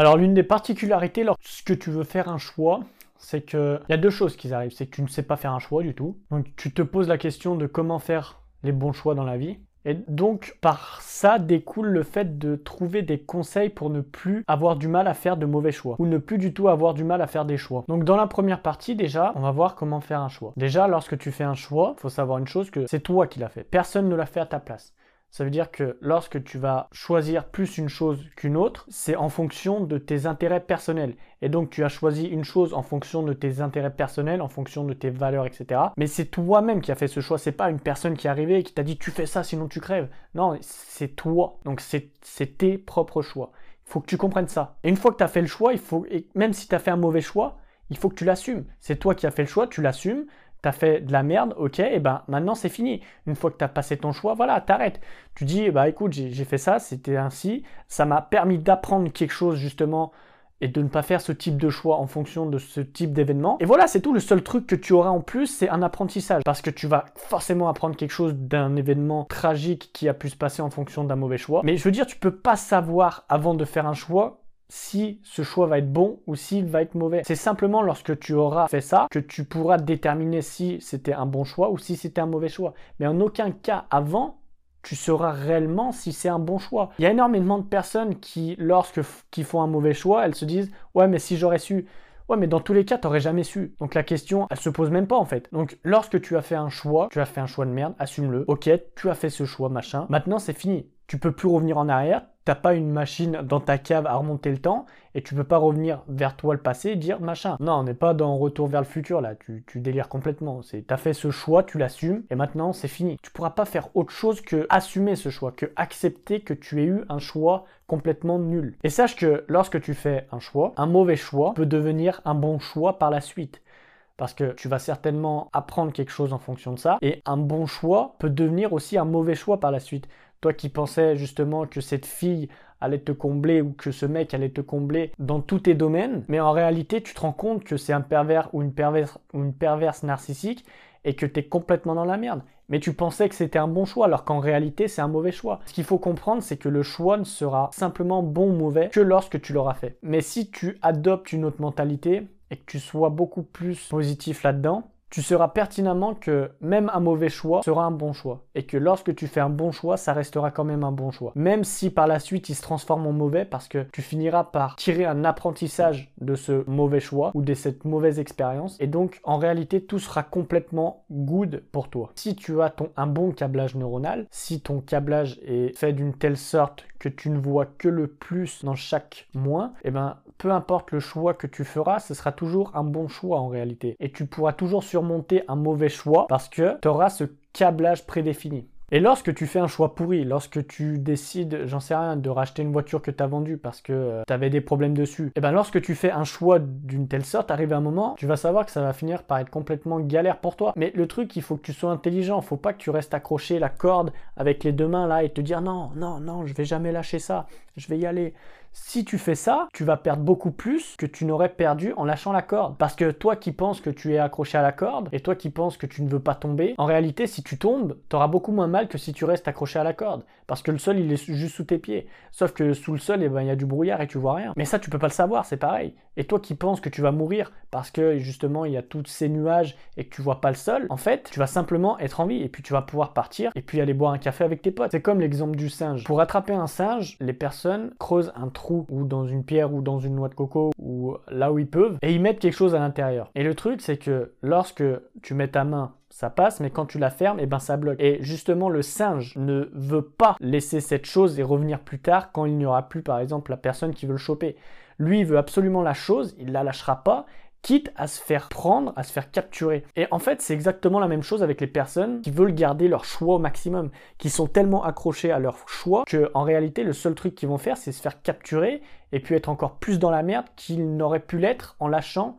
Alors l'une des particularités lorsque tu veux faire un choix, c'est qu'il y a deux choses qui arrivent. C'est que tu ne sais pas faire un choix du tout. Donc tu te poses la question de comment faire les bons choix dans la vie. Et donc, par ça découle le fait de trouver des conseils pour ne plus avoir du mal à faire de mauvais choix, ou ne plus du tout avoir du mal à faire des choix. Donc, dans la première partie, déjà, on va voir comment faire un choix. Déjà, lorsque tu fais un choix, il faut savoir une chose que c'est toi qui l'as fait. Personne ne l'a fait à ta place. Ça veut dire que lorsque tu vas choisir plus une chose qu'une autre, c'est en fonction de tes intérêts personnels. Et donc tu as choisi une chose en fonction de tes intérêts personnels, en fonction de tes valeurs, etc. Mais c'est toi-même qui as fait ce choix. C'est pas une personne qui est arrivée et qui t'a dit tu fais ça sinon tu crèves. Non, c'est toi. Donc c'est tes propres choix. Il faut que tu comprennes ça. Et une fois que tu as fait le choix, il faut, et même si tu as fait un mauvais choix, il faut que tu l'assumes. C'est toi qui as fait le choix, tu l'assumes t'as fait de la merde, ok, et ben maintenant c'est fini. Une fois que t'as passé ton choix, voilà, t'arrêtes. Tu dis, bah écoute, j'ai fait ça, c'était ainsi, ça m'a permis d'apprendre quelque chose justement et de ne pas faire ce type de choix en fonction de ce type d'événement. Et voilà, c'est tout. Le seul truc que tu auras en plus, c'est un apprentissage. Parce que tu vas forcément apprendre quelque chose d'un événement tragique qui a pu se passer en fonction d'un mauvais choix. Mais je veux dire, tu peux pas savoir avant de faire un choix si ce choix va être bon ou s'il va être mauvais. C'est simplement lorsque tu auras fait ça que tu pourras déterminer si c'était un bon choix ou si c'était un mauvais choix. Mais en aucun cas avant, tu sauras réellement si c'est un bon choix. Il y a énormément de personnes qui, lorsque font un mauvais choix, elles se disent ouais mais si j'aurais su. Ouais, mais dans tous les cas, t'aurais jamais su. Donc la question, elle se pose même pas en fait. Donc lorsque tu as fait un choix, tu as fait un choix de merde, assume-le. Ok, tu as fait ce choix, machin. Maintenant, c'est fini. Tu peux plus revenir en arrière pas une machine dans ta cave à remonter le temps et tu peux pas revenir vers toi le passé et dire machin. Non, on n'est pas dans retour vers le futur là, tu, tu délires complètement. C'est t'as fait ce choix, tu l'assumes et maintenant c'est fini. Tu pourras pas faire autre chose que assumer ce choix, que accepter que tu aies eu un choix complètement nul. Et sache que lorsque tu fais un choix, un mauvais choix peut devenir un bon choix par la suite parce que tu vas certainement apprendre quelque chose en fonction de ça. Et un bon choix peut devenir aussi un mauvais choix par la suite. Toi qui pensais justement que cette fille allait te combler ou que ce mec allait te combler dans tous tes domaines, mais en réalité tu te rends compte que c'est un pervers ou une perverse, narcissique et que tu es complètement dans la merde. Mais tu pensais que c'était un bon choix alors qu'en réalité c'est un mauvais choix. Ce qu'il faut comprendre c'est que le choix ne sera simplement bon ou mauvais que lorsque tu l'auras fait. Mais si tu adoptes une autre mentalité et que tu sois beaucoup plus positif là-dedans, tu sauras pertinemment que même un mauvais choix sera un bon choix. Et que lorsque tu fais un bon choix, ça restera quand même un bon choix. Même si par la suite il se transforme en mauvais parce que tu finiras par tirer un apprentissage de ce mauvais choix ou de cette mauvaise expérience. Et donc en réalité tout sera complètement good pour toi. Si tu as ton, un bon câblage neuronal, si ton câblage est fait d'une telle sorte que tu ne vois que le plus dans chaque moins, et eh ben peu importe le choix que tu feras, ce sera toujours un bon choix en réalité. Et tu pourras toujours surmonter un mauvais choix parce que tu auras ce câblage prédéfini. Et lorsque tu fais un choix pourri, lorsque tu décides, j'en sais rien, de racheter une voiture que tu as vendue parce que euh, tu avais des problèmes dessus, et eh ben lorsque tu fais un choix d'une telle sorte, arrive un moment, tu vas savoir que ça va finir par être complètement galère pour toi. Mais le truc, il faut que tu sois intelligent, faut pas que tu restes accroché la corde avec les deux mains là et te dire non, non, non, je vais jamais lâcher ça, je vais y aller. Si tu fais ça, tu vas perdre beaucoup plus que tu n'aurais perdu en lâchant la corde. Parce que toi qui penses que tu es accroché à la corde, et toi qui penses que tu ne veux pas tomber, en réalité, si tu tombes, tu auras beaucoup moins mal que si tu restes accroché à la corde. Parce que le sol, il est juste sous tes pieds. Sauf que sous le sol, eh ben, il y a du brouillard et tu vois rien. Mais ça, tu peux pas le savoir, c'est pareil. Et toi qui penses que tu vas mourir parce que justement, il y a tous ces nuages et que tu vois pas le sol, en fait, tu vas simplement être en vie et puis tu vas pouvoir partir et puis aller boire un café avec tes potes. C'est comme l'exemple du singe. Pour attraper un singe, les personnes creusent un ou dans une pierre ou dans une noix de coco ou là où ils peuvent et ils mettent quelque chose à l'intérieur. Et le truc c'est que lorsque tu mets ta main ça passe, mais quand tu la fermes, et eh ben ça bloque. Et justement, le singe ne veut pas laisser cette chose et revenir plus tard quand il n'y aura plus, par exemple, la personne qui veut le choper. Lui, veut absolument la chose, il la lâchera pas, quitte à se faire prendre, à se faire capturer. Et en fait, c'est exactement la même chose avec les personnes qui veulent garder leur choix au maximum, qui sont tellement accrochés à leur choix que en réalité, le seul truc qu'ils vont faire, c'est se faire capturer et puis être encore plus dans la merde qu'ils n'auraient pu l'être en lâchant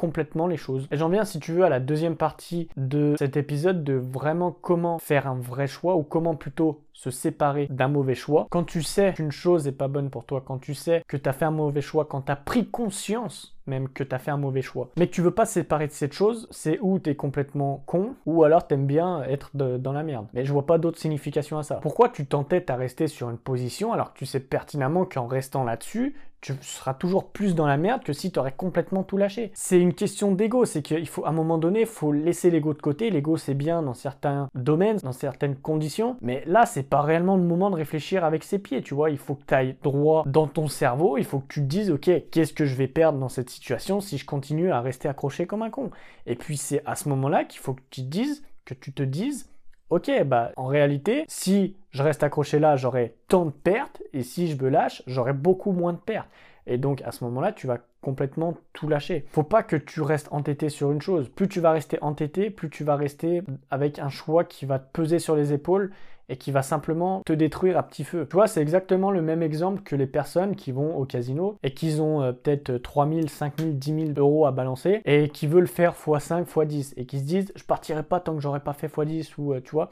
complètement les choses. Et j'en viens, si tu veux, à la deuxième partie de cet épisode de vraiment comment faire un vrai choix ou comment plutôt se séparer d'un mauvais choix. Quand tu sais qu'une chose n'est pas bonne pour toi, quand tu sais que tu as fait un mauvais choix, quand tu as pris conscience même que tu as fait un mauvais choix. Mais que tu veux pas se séparer de cette chose, c'est où tu es complètement con, ou alors tu aimes bien être dans la merde. Mais je vois pas d'autre signification à ça. Pourquoi tu t'entêtes à rester sur une position alors que tu sais pertinemment qu'en restant là-dessus, tu seras toujours plus dans la merde que si tu aurais complètement tout lâché. C'est une question d'ego, c'est qu'il faut à un moment donné, il faut laisser l'ego de côté. L'ego c'est bien dans certains domaines, dans certaines conditions, mais là c'est pas réellement le moment de réfléchir avec ses pieds, tu vois. Il faut que tu ailles droit dans ton cerveau, il faut que tu te dises, ok, qu'est-ce que je vais perdre dans cette situation si je continue à rester accroché comme un con? Et puis c'est à ce moment-là qu'il faut que tu dises, que tu te dises, ok, bah en réalité, si je reste accroché là, j'aurai tant de pertes, et si je me lâche, j'aurai beaucoup moins de pertes. Et donc à ce moment-là, tu vas complètement tout lâcher. Faut pas que tu restes entêté sur une chose. Plus tu vas rester entêté, plus tu vas rester avec un choix qui va te peser sur les épaules et qui va simplement te détruire à petit feu. Tu vois, c'est exactement le même exemple que les personnes qui vont au casino et qui ont euh, peut-être 3000, 5000, 10 000 euros à balancer et qui veulent faire x5, x10 et qui se disent je partirai pas tant que j'aurai pas fait x10 ou euh, tu vois.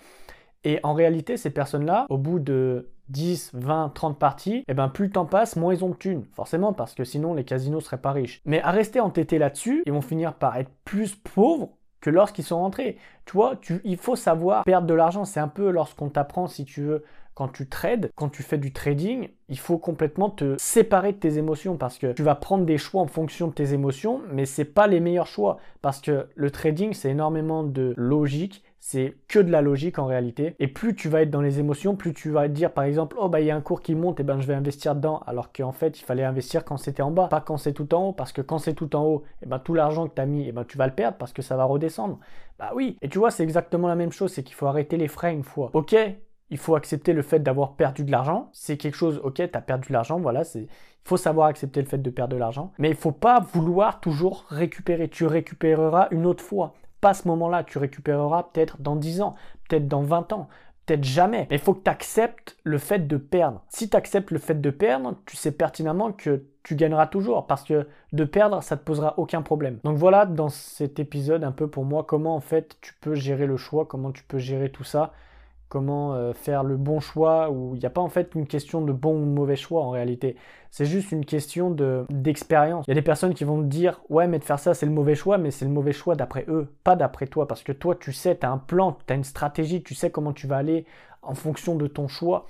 Et en réalité, ces personnes-là, au bout de 10, 20, 30 parties, et eh ben plus le temps passe, moins ils ont de thunes. Forcément, parce que sinon les casinos seraient pas riches. Mais à rester entêtés là-dessus, ils vont finir par être plus pauvres que lorsqu'ils sont rentrés. Tu vois, il faut savoir perdre de l'argent. C'est un peu lorsqu'on t'apprend, si tu veux, quand tu trades, quand tu fais du trading, il faut complètement te séparer de tes émotions parce que tu vas prendre des choix en fonction de tes émotions, mais c'est pas les meilleurs choix parce que le trading, c'est énormément de logique, c'est que de la logique en réalité. Et plus tu vas être dans les émotions, plus tu vas dire par exemple, oh bah il y a un cours qui monte, et ben je vais investir dedans, alors qu'en fait il fallait investir quand c'était en bas, pas quand c'est tout en haut, parce que quand c'est tout en haut, et ben tout l'argent que tu as mis, et ben tu vas le perdre parce que ça va redescendre. Bah oui. Et tu vois, c'est exactement la même chose, c'est qu'il faut arrêter les frais une fois. Ok, il faut accepter le fait d'avoir perdu de l'argent. C'est quelque chose, ok, tu as perdu de l'argent, voilà, c'est. Il faut savoir accepter le fait de perdre de l'argent. Mais il faut pas vouloir toujours récupérer. Tu récupéreras une autre fois pas ce moment-là, tu récupéreras peut-être dans 10 ans, peut-être dans 20 ans, peut-être jamais. Mais il faut que tu acceptes le fait de perdre. Si tu acceptes le fait de perdre, tu sais pertinemment que tu gagneras toujours parce que de perdre, ça te posera aucun problème. Donc voilà dans cet épisode un peu pour moi comment en fait tu peux gérer le choix, comment tu peux gérer tout ça comment euh, faire le bon choix, où il n'y a pas en fait une question de bon ou mauvais choix en réalité. C'est juste une question d'expérience. il y a des personnes qui vont te dire ouais mais de faire ça c'est le mauvais choix, mais c'est le mauvais choix d'après eux, pas d'après toi, parce que toi tu sais, tu as un plan, tu as une stratégie, tu sais comment tu vas aller en fonction de ton choix.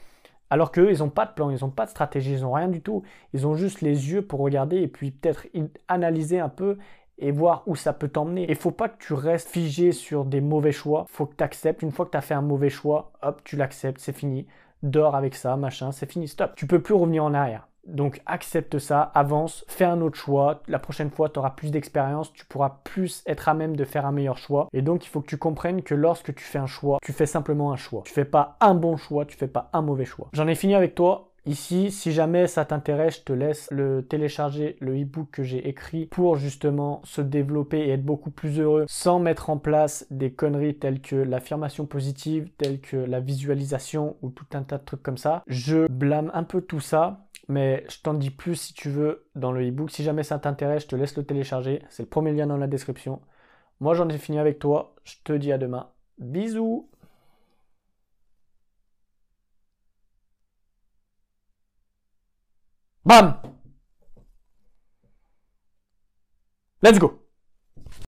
Alors qu'eux, ils n'ont pas de plan, ils n'ont pas de stratégie, ils n'ont rien du tout. Ils ont juste les yeux pour regarder et puis peut-être analyser un peu et voir où ça peut t'emmener. Il faut pas que tu restes figé sur des mauvais choix. Faut que tu acceptes. Une fois que tu as fait un mauvais choix, hop, tu l'acceptes, c'est fini. Dors avec ça, machin, c'est fini, stop. Tu peux plus revenir en arrière. Donc accepte ça, avance, fais un autre choix. La prochaine fois, tu auras plus d'expérience, tu pourras plus être à même de faire un meilleur choix. Et donc il faut que tu comprennes que lorsque tu fais un choix, tu fais simplement un choix. Tu fais pas un bon choix, tu fais pas un mauvais choix. J'en ai fini avec toi. Ici, si jamais ça t'intéresse, je te laisse le télécharger, le e-book que j'ai écrit pour justement se développer et être beaucoup plus heureux sans mettre en place des conneries telles que l'affirmation positive, telles que la visualisation ou tout un tas de trucs comme ça. Je blâme un peu tout ça, mais je t'en dis plus si tu veux dans le e-book. Si jamais ça t'intéresse, je te laisse le télécharger. C'est le premier lien dans la description. Moi, j'en ai fini avec toi. Je te dis à demain. Bisous Bam. Let's go